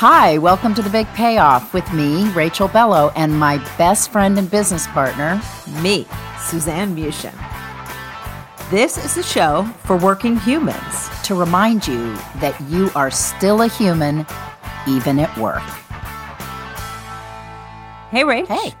Hi, welcome to the Big Payoff with me, Rachel Bellow, and my best friend and business partner, me, Suzanne Muchin. This is a show for working humans. to remind you that you are still a human, even at work. Hey, Rach. Hey.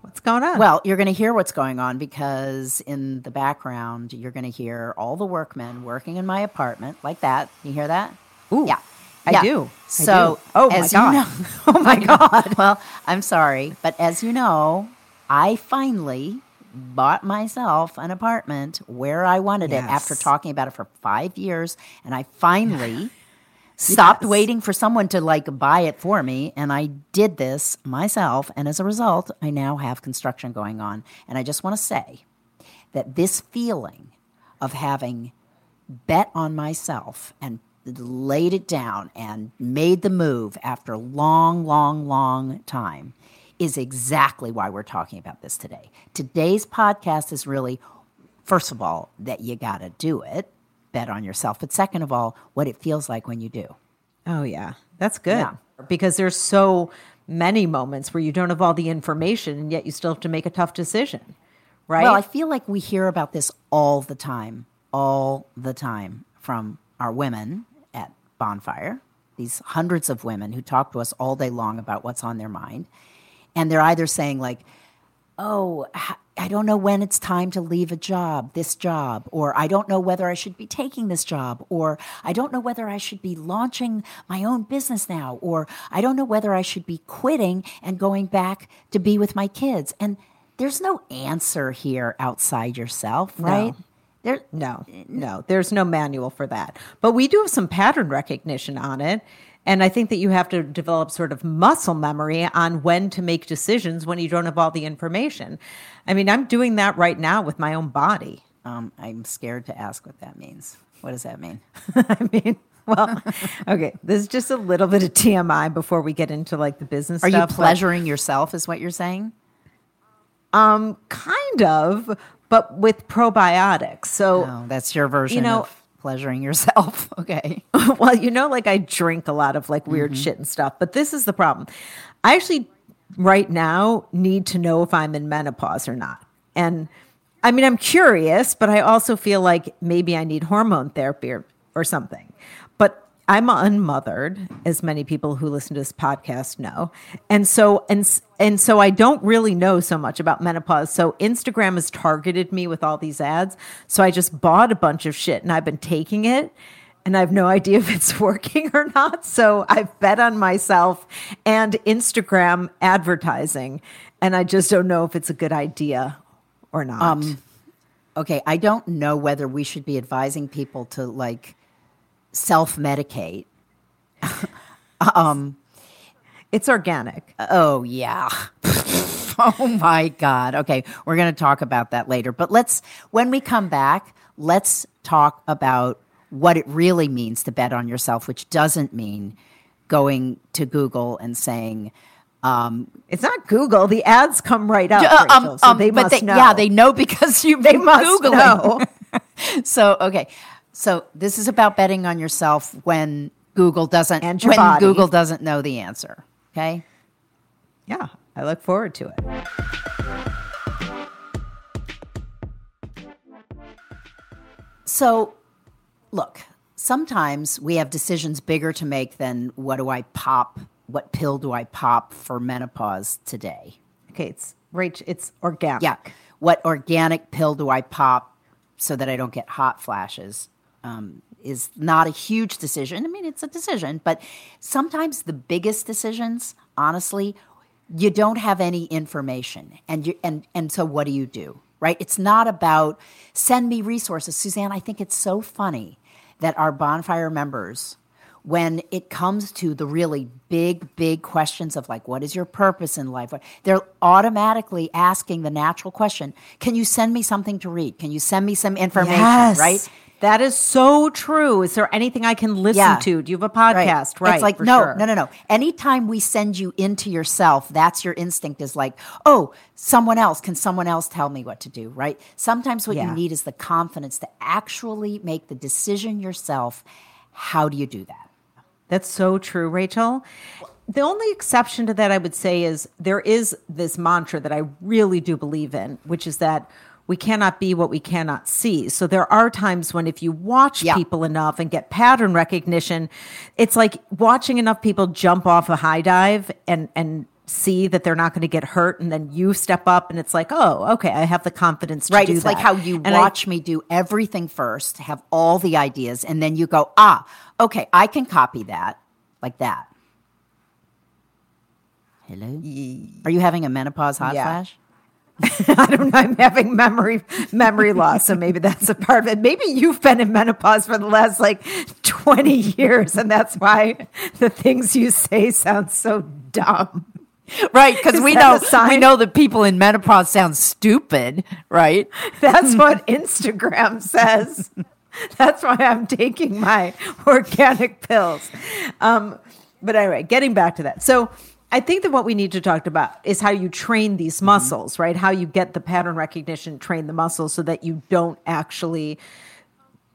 What's going on? Well, you're going to hear what's going on because in the background, you're going to hear all the workmen working in my apartment like that. You hear that? Ooh, yeah. I Yeah. do. I So, do. Oh, my God. You know, oh my God. well, I'm sorry, but as you know, I finally bought myself an apartment where I wanted it after talking about it for five years, and I finally stopped Yes. waiting for someone to like buy it for me, and I did this myself. And as a result, I now have construction going on, and I just want to say that this feeling of having bet on myself and laid it down and made the move after a long, long, long time is exactly why we're talking about this today. Today's podcast is really, first of all, that you got to do it, bet on yourself, but second of all, what it feels like when you do. Oh, yeah. That's good. Yeah. Because there's so many moments where you don't have all the information and yet you still have to make a tough decision, right? Well, I feel like we hear about this all the time, all the time from our women Bonfire, these hundreds of women who talk to us all day long about what's on their mind. And they're either saying, like, oh, I don't know when it's time to leave a job, this job, or I don't know whether I should be taking this job, or I don't know whether I should be launching my own business now, or I don't know whether I should be quitting and going back to be with my kids. And there's no answer here outside yourself, right? There, No, no, there's no manual for that. But we do have some pattern recognition on it. And I think that you have to develop sort of muscle memory on when to make decisions when you don't have all the information. I mean, I'm doing that right now with my own body. um, I'm scared to ask what that means. What does that mean? I mean, well, okay, this is just a little bit of TMI before we get into like the business Are you stuff. but- pleasuring yourself, is what you're saying? Um, kind of, but with probiotics. So, Oh, that's your version know- of pleasuring yourself. Okay. well, you know, like I drink a lot of like weird Mm-hmm. shit and stuff, but this is the problem. I actually, right now, need to know if I'm in menopause or not. And I mean, I'm curious, but I also feel like maybe I need hormone therapy or, or something. I'm unmothered, as many people who listen to this podcast know. And so, and, and so I don't really know so much about menopause. So Instagram has targeted me with all these ads. So I just bought a bunch of shit and I've been taking it and I have no idea if it's working or not. So I've bet on myself and Instagram advertising. And I just don't know if it's a good idea or not. Um, okay. I don't know whether we should be advising people to like self medicate. Um, it's organic. Oh, yeah. oh, my God. Okay. We're going to talk about that later. But let's, when we come back, let's talk about what it really means to bet on yourself, which doesn't mean going to Google and saying, um, It's not Google. The ads come right up. Uh, um, Rachel, so um, they must they, know. Yeah, they know because you've They must Googling. know. so, okay. So this is about betting on yourself when Google doesn't And when body. Google doesn't know the answer. Okay? Yeah, I look forward to it. So, look, sometimes we have decisions bigger to make than what do I pop? What pill do I pop for menopause today? Okay, it's Rach, it's organic. Yeah. What organic pill do I pop so that I don't get hot flashes? Um, is not a huge decision. I mean, it's a decision, but sometimes the biggest decisions, honestly, you don't have any information, and you and and so what do you do? Right? It's not about send me resources, Suzanne. I think it's so funny that our bonfire members when it comes to the really big, big questions of like, what is your purpose in life? They're automatically asking the natural question Can you send me something to read? Can you send me some information? Yes. Right? That is so true. Is there anything I can listen Yeah. to? Do you have a podcast? Right. It's like, no, sure. no, no, no. Anytime we send you into yourself, that's your instinct is like, oh, someone else, can someone else tell me what to do, right? Sometimes what Yeah. you need is the confidence to actually make the decision yourself. How do you do that? That's so true, Rachel. The only exception to that I would say is there is this mantra that I really do believe in, which is that we cannot be what we cannot see. So there are times when if you watch Yeah. people enough and get pattern recognition, it's like watching enough people jump off a high dive and and see that they're not going to get hurt and then you step up and it's like, "Oh, okay, I have the confidence to right do it's like how you And I- watch me do everything first have all the ideas and then you go ah okay i can copy that like that hello are you having a menopause hot Yeah. flash I don't know. I'm having memory memory loss, so maybe that's a part of it. Maybe you've been in menopause for the last like 20 years, and that's why the things you say sound so dumb. right because we know we know that people in menopause sound stupid right That's what Instagram says. That's why I'm taking my organic pills. Um, but anyway, getting back to that. So I think that what we need to talk about is how you train these mm-hmm. muscles, right? How you get the pattern recognition, train the muscles so that you don't actually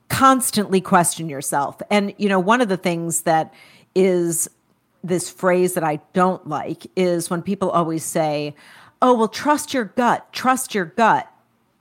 constantly question yourself. And, you know, one of the things that is this phrase that I don't like is when people always say, oh, well, trust your gut, trust your gut.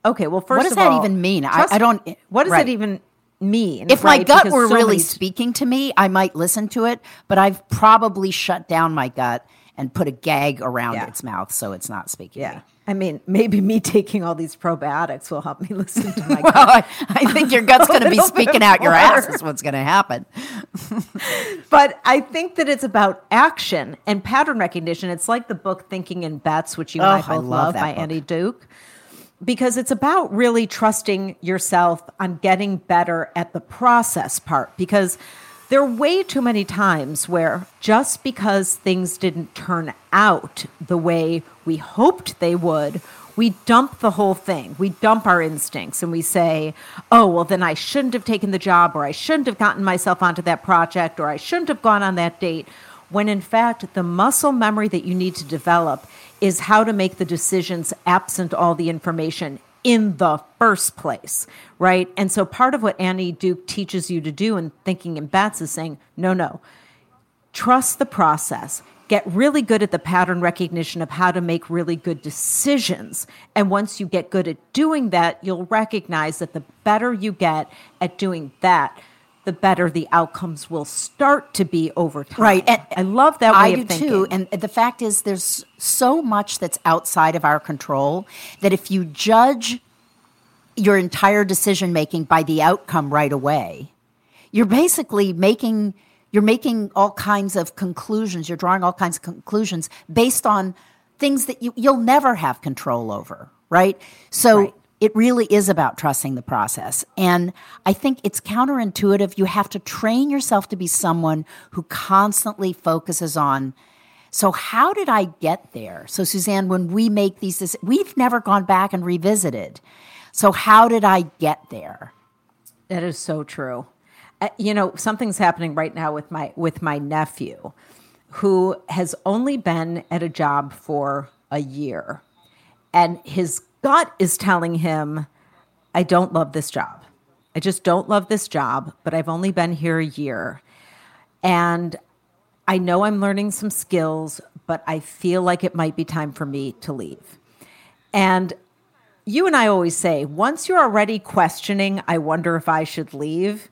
Okay, well, first what does that all, even mean? I- trust- I don't- What does right. it even mean? if my gut Because were so really many- speaking to me i might listen to it but i've probably shut down my gut and put a gag around Yeah. its mouth so it's not speaking yeah. I mean, maybe me taking all these probiotics will help me listen to my well, gut. I, I think your gut's going to be speaking out your ass is what's going to happen But I think that it's about action and pattern recognition. It's like the book Thinking in Bets, which you and Oh, I I both love love by book. Annie Duke. Because it's about really trusting yourself on getting better at the process part. Because there are way too many times where just because things didn't turn out the way we hoped they would, we dump the whole thing. We dump our instincts and we say, oh, well, then I shouldn't have taken the job, or I shouldn't have gotten myself onto that project, or I shouldn't have gone on that date. When in fact, the muscle memory that you need to develop is how to make the decisions absent all the information in the first place, right? And so part of what Annie Duke teaches you to do in thinking in bets is saying, no, no, trust the process get really good at the pattern recognition of how to make really good decisions and once you get good at doing that you'll recognize that the better you get at doing that the better the outcomes will start to be over time Right. And i love that way I do too. And the fact is, there's so much that's outside of our control that if you judge your entire decision making by the outcome right away, you're basically making you're making all kinds of conclusions. You're drawing all kinds of conclusions based on things that you, you'll never have control over. Right. So. Right. It really is about trusting the process. And I think it's counterintuitive. You have to train yourself to be someone who constantly focuses on so, how did I get there? So, Suzanne, when we make these, we've never gone back and revisited. So, how did I get there? That is so true. Uh, you know, something's happening right now with my with my nephew, who has only been at a job for a year, and his gut is telling him, "I don't love this job. I just don't love this job." But I've only been here a year, and I know I'm learning some skills, but I feel like it might be time for me to leave. And you and I always say once you're already questioning, I wonder if I should leave,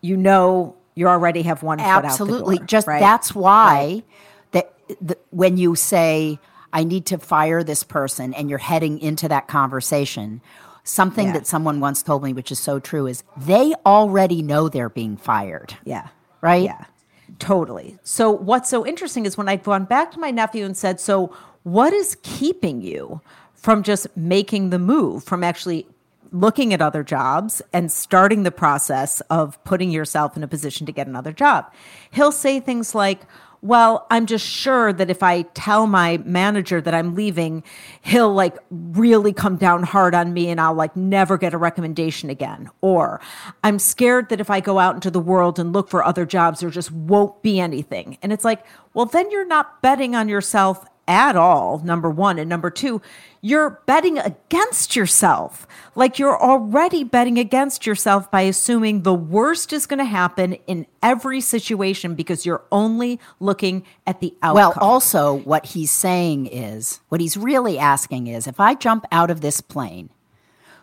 you know you already have one Absolutely. foot out the door. Just right? that's why Right. that the, when you say I need to fire this person and you're heading into that conversation, something Yeah. that someone once told me which is so true is they already know they're being fired. Yeah. Right? Yeah. Totally. So what's so interesting is when I've gone back to my nephew and said, So what is keeping you from just making the move, from actually looking at other jobs and starting the process of putting yourself in a position to get another job? He'll say things like, well, I'm just sure that if I tell my manager that I'm leaving, he'll like really come down hard on me and I'll like never get a recommendation again. Or I'm scared that if I go out into the world and look for other jobs, there just won't be anything. And it's like, well, then you're not betting on yourself at all, number one. And number two, you're betting against yourself. Like you're already betting against yourself by assuming the worst is going to happen in every situation because you're only looking at the outcome. Well, also, what he's saying is, what he's really asking is, if I jump out of this plane,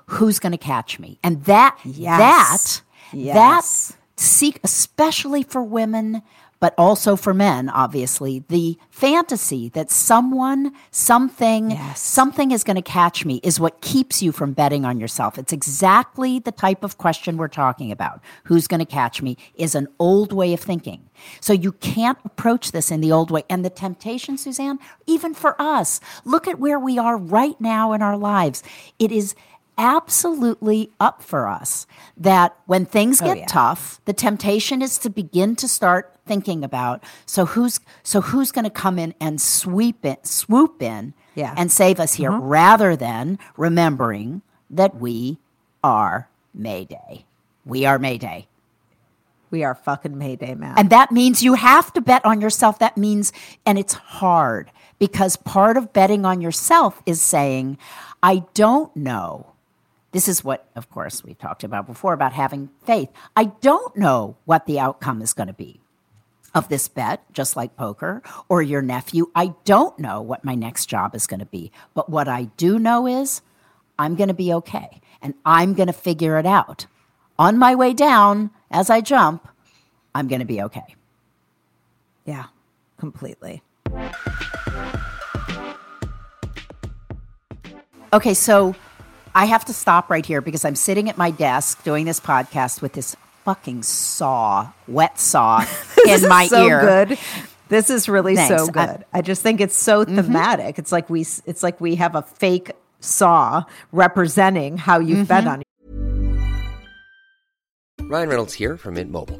who's going to catch me? And that, Yes. that, Yes. that seek, especially for women, but also for men, obviously, the fantasy that someone, something, Yes. something is going to catch me is what keeps you from betting on yourself. It's exactly the type of question we're talking about. Who's going to catch me is an old way of thinking. So you can't approach this in the old way. And the temptation, Suzanne, even for us, look at where we are right now in our lives. It is absolutely up for us that when things oh, get yeah. tough, the temptation is to begin to start thinking about so who's so who's going to come in and sweep it swoop in Yeah. and save us here mm-hmm. rather than remembering that we are Mayday. We are Mayday. we are fucking Mayday, man. And that means you have to bet on yourself. That means, and it's hard because part of betting on yourself is saying, I don't know. This is what, of course, we talked about before about having faith. I don't know what the outcome is going to be of this bet, just like poker or your nephew. I don't know what my next job is going to be. But what I do know is I'm going to be okay and I'm going to figure it out. On my way down, as I jump, I'm going to be okay. yeah, completely. Okay, so I have to stop right here because I'm sitting at my desk doing this podcast with this fucking saw, wet saw in my so ear. good. This is really so good. I- I, just think it's so mm-hmm. thematic. It's like we it's like we have a fake saw representing how you've bet mm-hmm. on Ryan Reynolds here from Mint Mobile.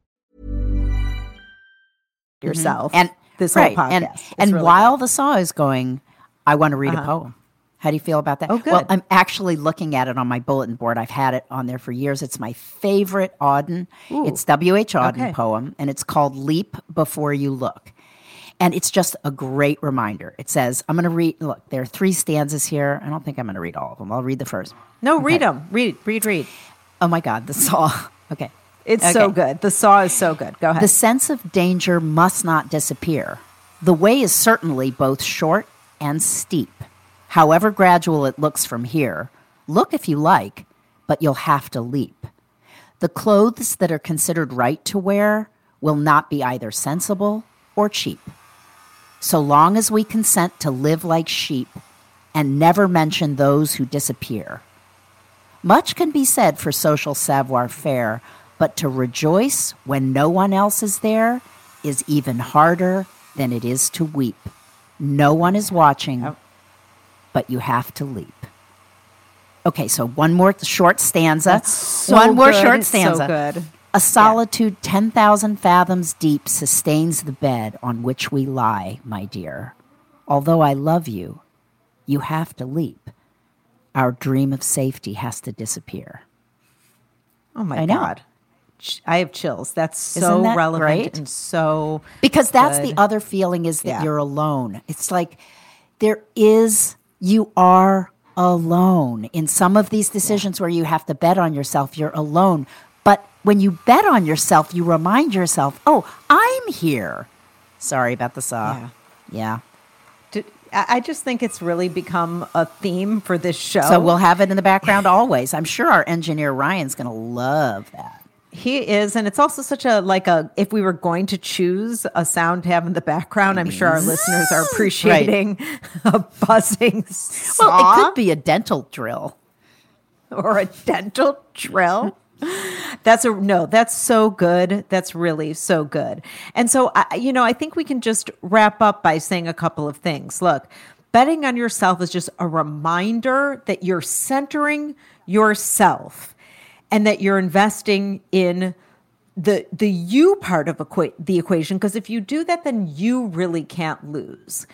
Yourself. And this right, whole podcast. and It's and really while the saw is going, I want to read Uh-huh. a poem. How do you feel about that? Oh, good. Well, I'm actually looking at it on my bulletin board. I've had it on there for years. It's my favorite Auden. It's W.H. Auden Okay. poem, and it's called "Leap Before You Look." And it's just a great reminder. It says, I'm going to read, look, there are three stanzas here. I don't think I'm going to read all of them. I'll read the first. no, read them. Read, read, read. Oh my God, the saw. Okay. It's so good. The saw is so good. Go ahead. The sense of danger must not disappear. The way is certainly both short and steep. However gradual it looks from here, look if you like, but you'll have to leap. The clothes that are considered right to wear will not be either sensible or cheap. So long as we consent to live like sheep and never mention those who disappear, Much can be said for social savoir faire, but to rejoice when no one else is there is even harder than it is to weep. No one is watching, but you have to leap. Okay, so one more short stanza. so one more good. short so stanza. good. A solitude 10,000 fathoms deep sustains the bed on which we lie, my dear. Although I love you, you have to leap. Our dream of safety has to disappear. Oh my I god. I have chills. That's so that relevant great? and so Because that's good. the other feeling is that Yeah. you're alone. It's like there is, you are alone. In some of these decisions where you have to bet on yourself, you're alone. But when you bet on yourself, you remind yourself, oh, I'm here. Sorry about the saw. Yeah. yeah. I just think it's really become a theme for this show. So we'll have it in the background always. I'm sure our engineer Ryan's going to love that. He is, and it's also such a like a. If we were going to choose a sound to have in the background, I'm sure our listeners are appreciating a buzzing saw Well, it could be a dental drill. or a dental drill. That's a no. That's so good. That's really so good. And so, I, you know, I think we can just wrap up by saying a couple of things. Look, betting on yourself is just a reminder that you're centering yourself and that you're investing in the the you part of equa- the equation because if you do that then you really can't lose.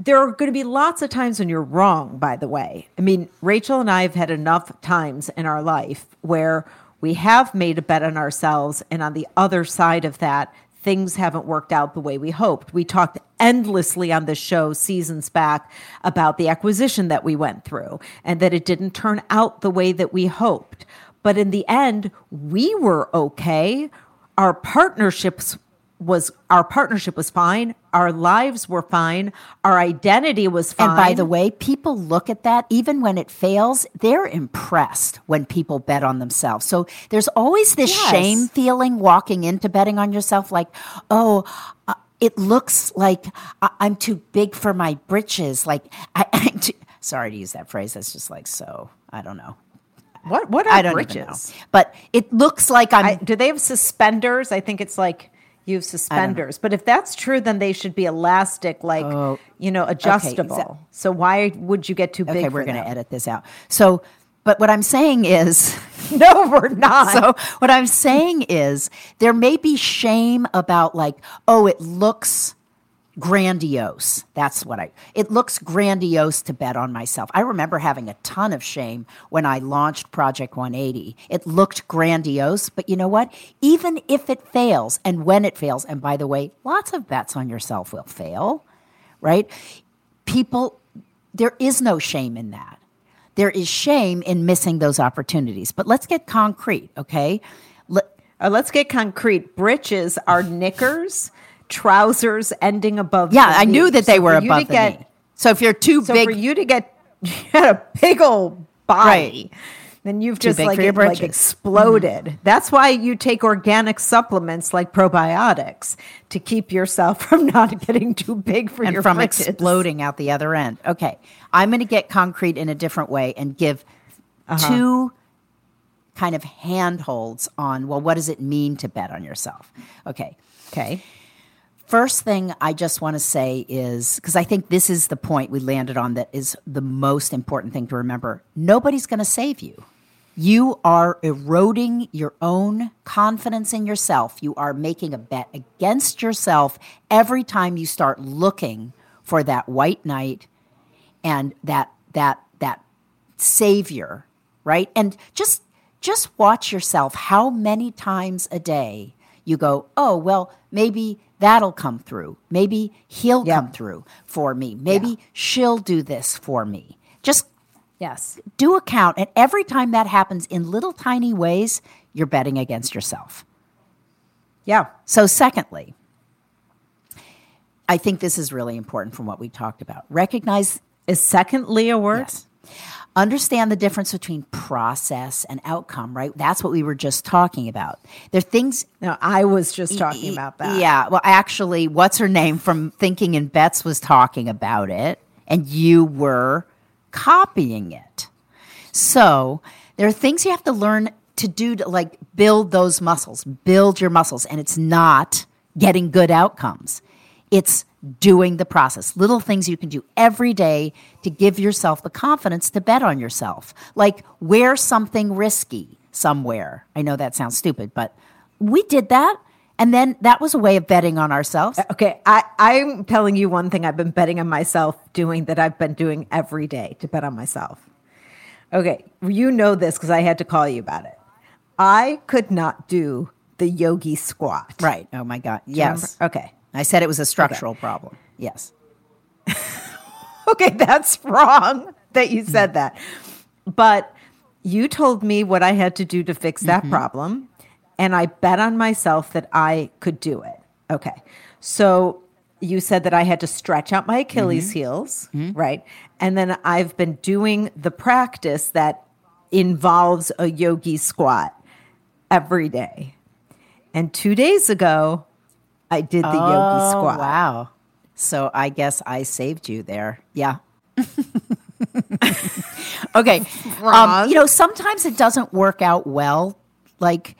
There are going to be lots of times when you're wrong by the way. I mean rachel and i have had enough times in our life where we have made a bet on ourselves and on the other side of that things haven't worked out the way we hoped we talked endlessly on the show seasons back about the acquisition that we went through and that it didn't turn out the way that we hoped but in the end, we were okay. Our partnerships was our partnership was fine. Our lives were fine. Our identity was fine. And by the way, people look at that, even when it fails, they're impressed when people bet on themselves. So there's always this Yes. shame feeling walking into betting on yourself like, oh, uh, it looks like I- I'm too big for my britches. Like, I, I'm too, sorry to use that phrase. That's just like so, I don't know. what what are I don't britches? even know. But it looks like I'm. I, do they have suspenders? I think it's like you have suspenders. But if that's true, then they should be elastic, like oh, you know, adjustable. exa- so why would you get too big? okay, we're going to edit this out. So, but what I'm saying is. No, we're not. So what I'm saying is there may be shame about like, oh, it looks grandiose. That's what I it looks grandiose to bet on myself. I remember having a ton of shame when I launched Project 180. It looked grandiose, but you know what? Even if it fails and when it fails, and by the way, lots of bets on yourself will fail, right? People there is no shame in that. There is shame in missing those opportunities. But let's get concrete, okay? Let, Uh, let's get concrete. Breeches are knickers, trousers ending above. yeah, I knew that they So were above the get- knee. So if you're too So big, for you to get you had a big old body, then you've Too just like, it, like britches. Mm-hmm. exploded. That's why you take organic supplements like probiotics to keep yourself from not getting too big for and your from britches. exploding out the other end. Okay, I'm going to get concrete in a different way and give Uh-huh. two kind of handholds on well, what does it mean to bet on yourself? Okay, Okay. First thing I just want to say is because I think this is the point we landed on that is the most important thing to remember. Nobody's going to save you. You are eroding your own confidence in yourself. You are making a bet against yourself every time you start looking for that white knight and that that that savior, right? And just just watch yourself how many times a day you go, "Oh, well, maybe that'll come through. Maybe he'll Yeah. come through for me. Maybe she'll do this for me." Just Yes. do a count and every time that happens in little tiny ways, you're betting against yourself. Yeah. So, secondly, I think this is really important from what we talked about. Recognize Is secondly a word? Yes. Understand the difference between process and outcome, right? That's what we were just talking about. There are things. No, I was just talking about that. Yeah. Well, actually, what's her name from Thinking in Bets was talking about it, and you were copying it. So there are things you have to learn to do to like build those muscles, build your muscles. And it's not getting good outcomes, it's doing the process. Little things you can do every day to give yourself the confidence to bet on yourself. Like wear something risky somewhere. I know that sounds stupid, but we did that. And then that was a way of betting on ourselves. Uh, okay, I, I'm telling you one thing I've been betting on myself doing that I've been doing every day to bet on myself. Okay, you know this because I had to call you about it. I could not do the yogi squat. Right. Oh my God. Yes. Okay. I said it was a structural problem. Yes. Okay, that's wrong that you said that. But you told me what I had to do to fix that Mm-hmm. problem. And I bet on myself that I could do it. Okay. So you said that I had to stretch out my Achilles Mm-hmm. heels, right? And then I've been doing the practice that involves a yogi squat every day. And two days ago, I did the yogi Oh, squat. wow. So I guess I saved you there. Yeah. okay. Um, you know, sometimes it doesn't work out well, like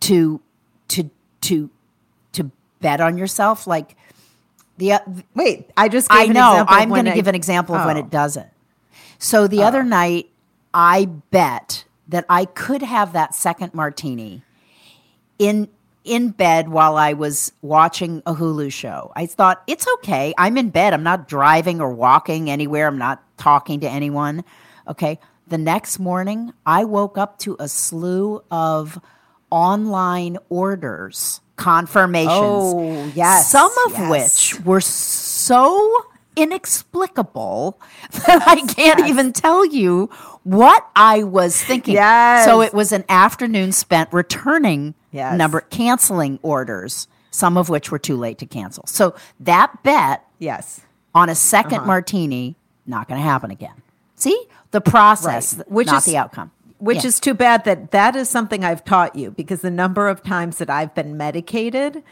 to to to to bet on yourself. Like the uh, Wait, I just gave I an know example I'm going to give an example of when Oh. it doesn't. So the other night, I bet that I could have that second martini in in bed while I was watching a Hulu show. I thought it's okay. I'm in bed. I'm not driving or walking anywhere. I'm not talking to anyone. Okay. The next morning, I woke up to a slew of online orders, confirmations. Oh, yes, Some of yes. which were so inexplicable that I can't even tell you what I was thinking. Yes. So it was an afternoon spent returning Yes. number canceling orders, some of which were too late to cancel. So that bet Yes. on a 2nd uh-huh. martini not going to happen again. See the process, Right. Which not is- the outcome. Which Yeah. is too bad that that is something I've taught you because the number of times that I've been medicated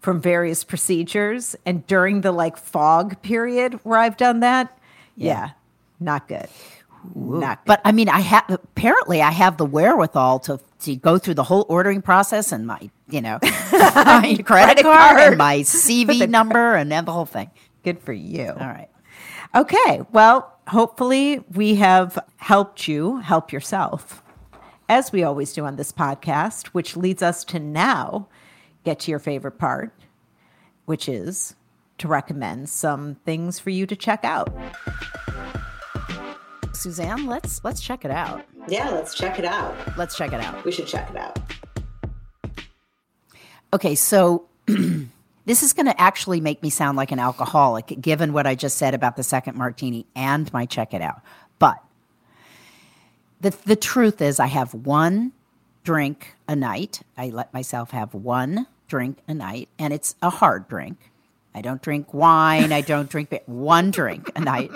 from various procedures and during the like fog period where I've done that, yeah, not good. Not good. But I mean, I have apparently I have the wherewithal to to go through the whole ordering process and my you know my credit, card, card. and my CV number and then the whole thing. good for you. All right. Okay. Well, hopefully we have helped you help yourself, as we always do on this podcast, which leads us to now get to your favorite part, which is to recommend some things for you to check out. Suzanne, let's let's check it out. Yeah, let's check it out. Let's check it out. We should check it out. Okay, so this is going to actually make me sound like an alcoholic, given what I just said about the second martini and my check it out. But the the truth is, I have one drink a night. I let myself have one drink a night, and it's a hard drink. I don't drink wine. I don't drink. One drink a night.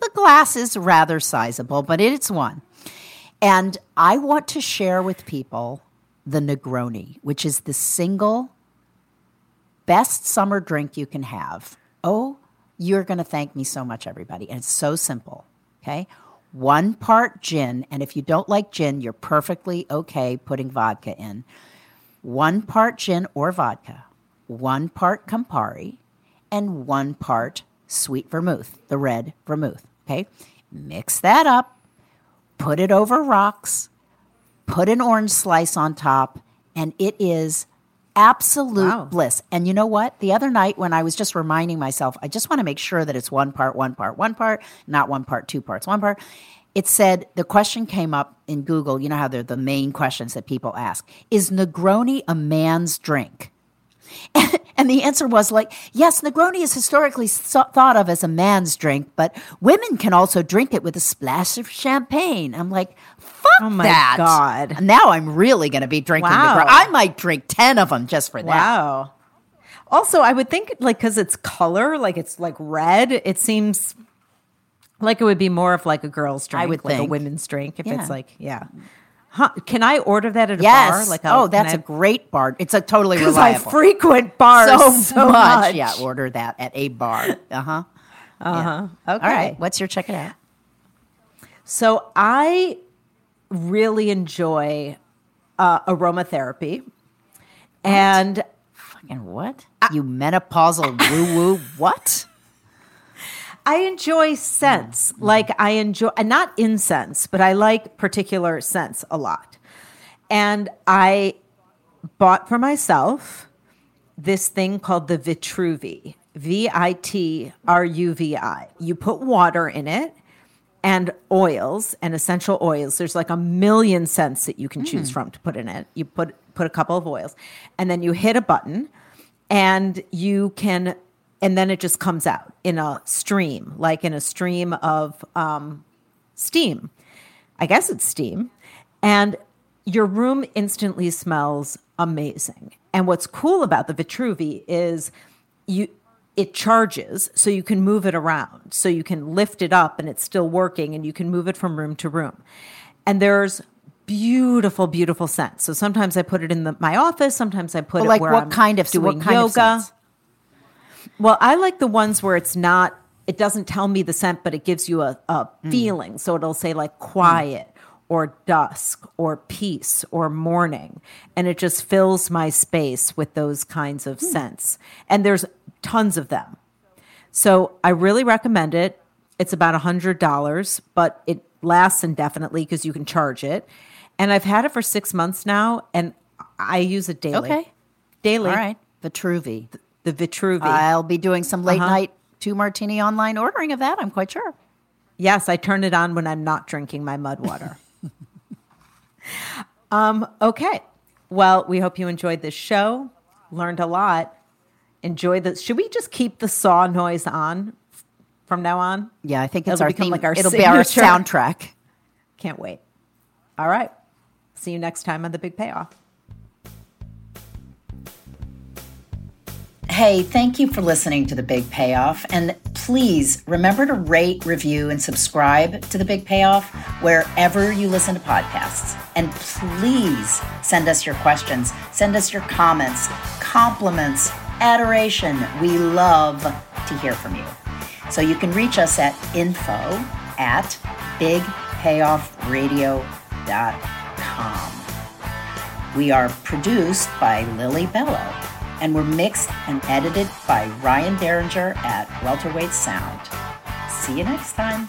The glass is rather sizable, but it's one. And I want to share with people the Negroni, which is the single best summer drink you can have. Oh, you're going to thank me so much, everybody. And it's so simple. Okay. One part gin. And if you don't like gin, you're perfectly okay putting vodka in. One part gin or vodka, one part Campari, and one part sweet vermouth, the red vermouth. Okay. Mix that up, put it over rocks, put an orange slice on top, and it is absolute Wow. bliss. And you know what? The other night when I was just reminding myself, I just want to make sure that it's one part, one part, one part, not one part, two parts, one part. It said the question came up in Google. You know how they're the main questions that people ask: Is Negroni a man's drink? And the answer was like, yes, Negroni is historically so- thought of as a man's drink, but women can also drink it with a splash of champagne. I'm like, fuck Oh my that. God. Now I'm really going to be drinking Wow. Negroni. I might drink 10 of them just for that. Wow. Also, I would think like because it's color, like it's like red, it seems like it would be more of like a girl's drink, I would like a women's drink. If Yeah. it's like, yeah. Huh, can I order that at a Yes. bar? Like, oh, that's I- a great bar. It's a totally reliable. Because I frequent bars so, so, much. much. Yeah, order that at a bar. Uh huh. Uh huh. Okay. All right. What's your check it out? So I really enjoy uh, aromatherapy. And Fucking what? you menopausal woo woo what? I enjoy scents. Mm-hmm. Like I enjoy, and not incense, but I like particular scents a lot. And I bought for myself this thing called the Vitruvi, V I T R U V I. You put water in it and oils and essential oils. There's like a million scents that you can choose mm. from to put in it. You put put a couple of oils, and then you hit a button, and you can, and then it just comes out in a stream, like in a stream of um, steam. I guess it's steam, and your room instantly smells amazing. And what's cool about the Vitruvi is you it charges so you can move it around. So you can lift it up and it's still working and you can move it from room to room. And there's beautiful beautiful scents. So sometimes I put it in the, my office, sometimes I put Well, it like where what I'm kind of doing what kind of yoga. scents? Well, I like the ones where it's not, it doesn't tell me the scent, but it gives you a, a Mm. feeling. So it'll say like quiet or dusk or peace or morning. And it just fills my space with those kinds of scents. And there's tons of them. So I really recommend it. It's about a $100, but it lasts indefinitely because you can charge it. And I've had it for six months now, and I use it daily. Okay. Daily. All right. Vitruvi. The Vitruvi. I'll be doing some late Uh-huh. night two martini online ordering of that, I'm quite sure. Yes, I turn it on when I'm not drinking my mud water. um, okay. Well, we hope you enjoyed this show, learned a lot. Enjoy the. Should we just keep the saw noise on from now on? Yeah, I think it's It'll our become theme. like our It'll be our soundtrack. Can't wait. All right. See you next time on The Big Payoff. Hey, thank you for listening to The Big Payoff. And please remember to rate, review, and subscribe to The Big Payoff wherever you listen to podcasts. And please send us your questions, send us your comments, compliments, adoration. We love to hear from you. So you can reach us at info at bigpayoffradio.com. We are produced by Lily Bellow, and we're mixed and edited by Ryan Derringer at Welterweight Sound. See you next time.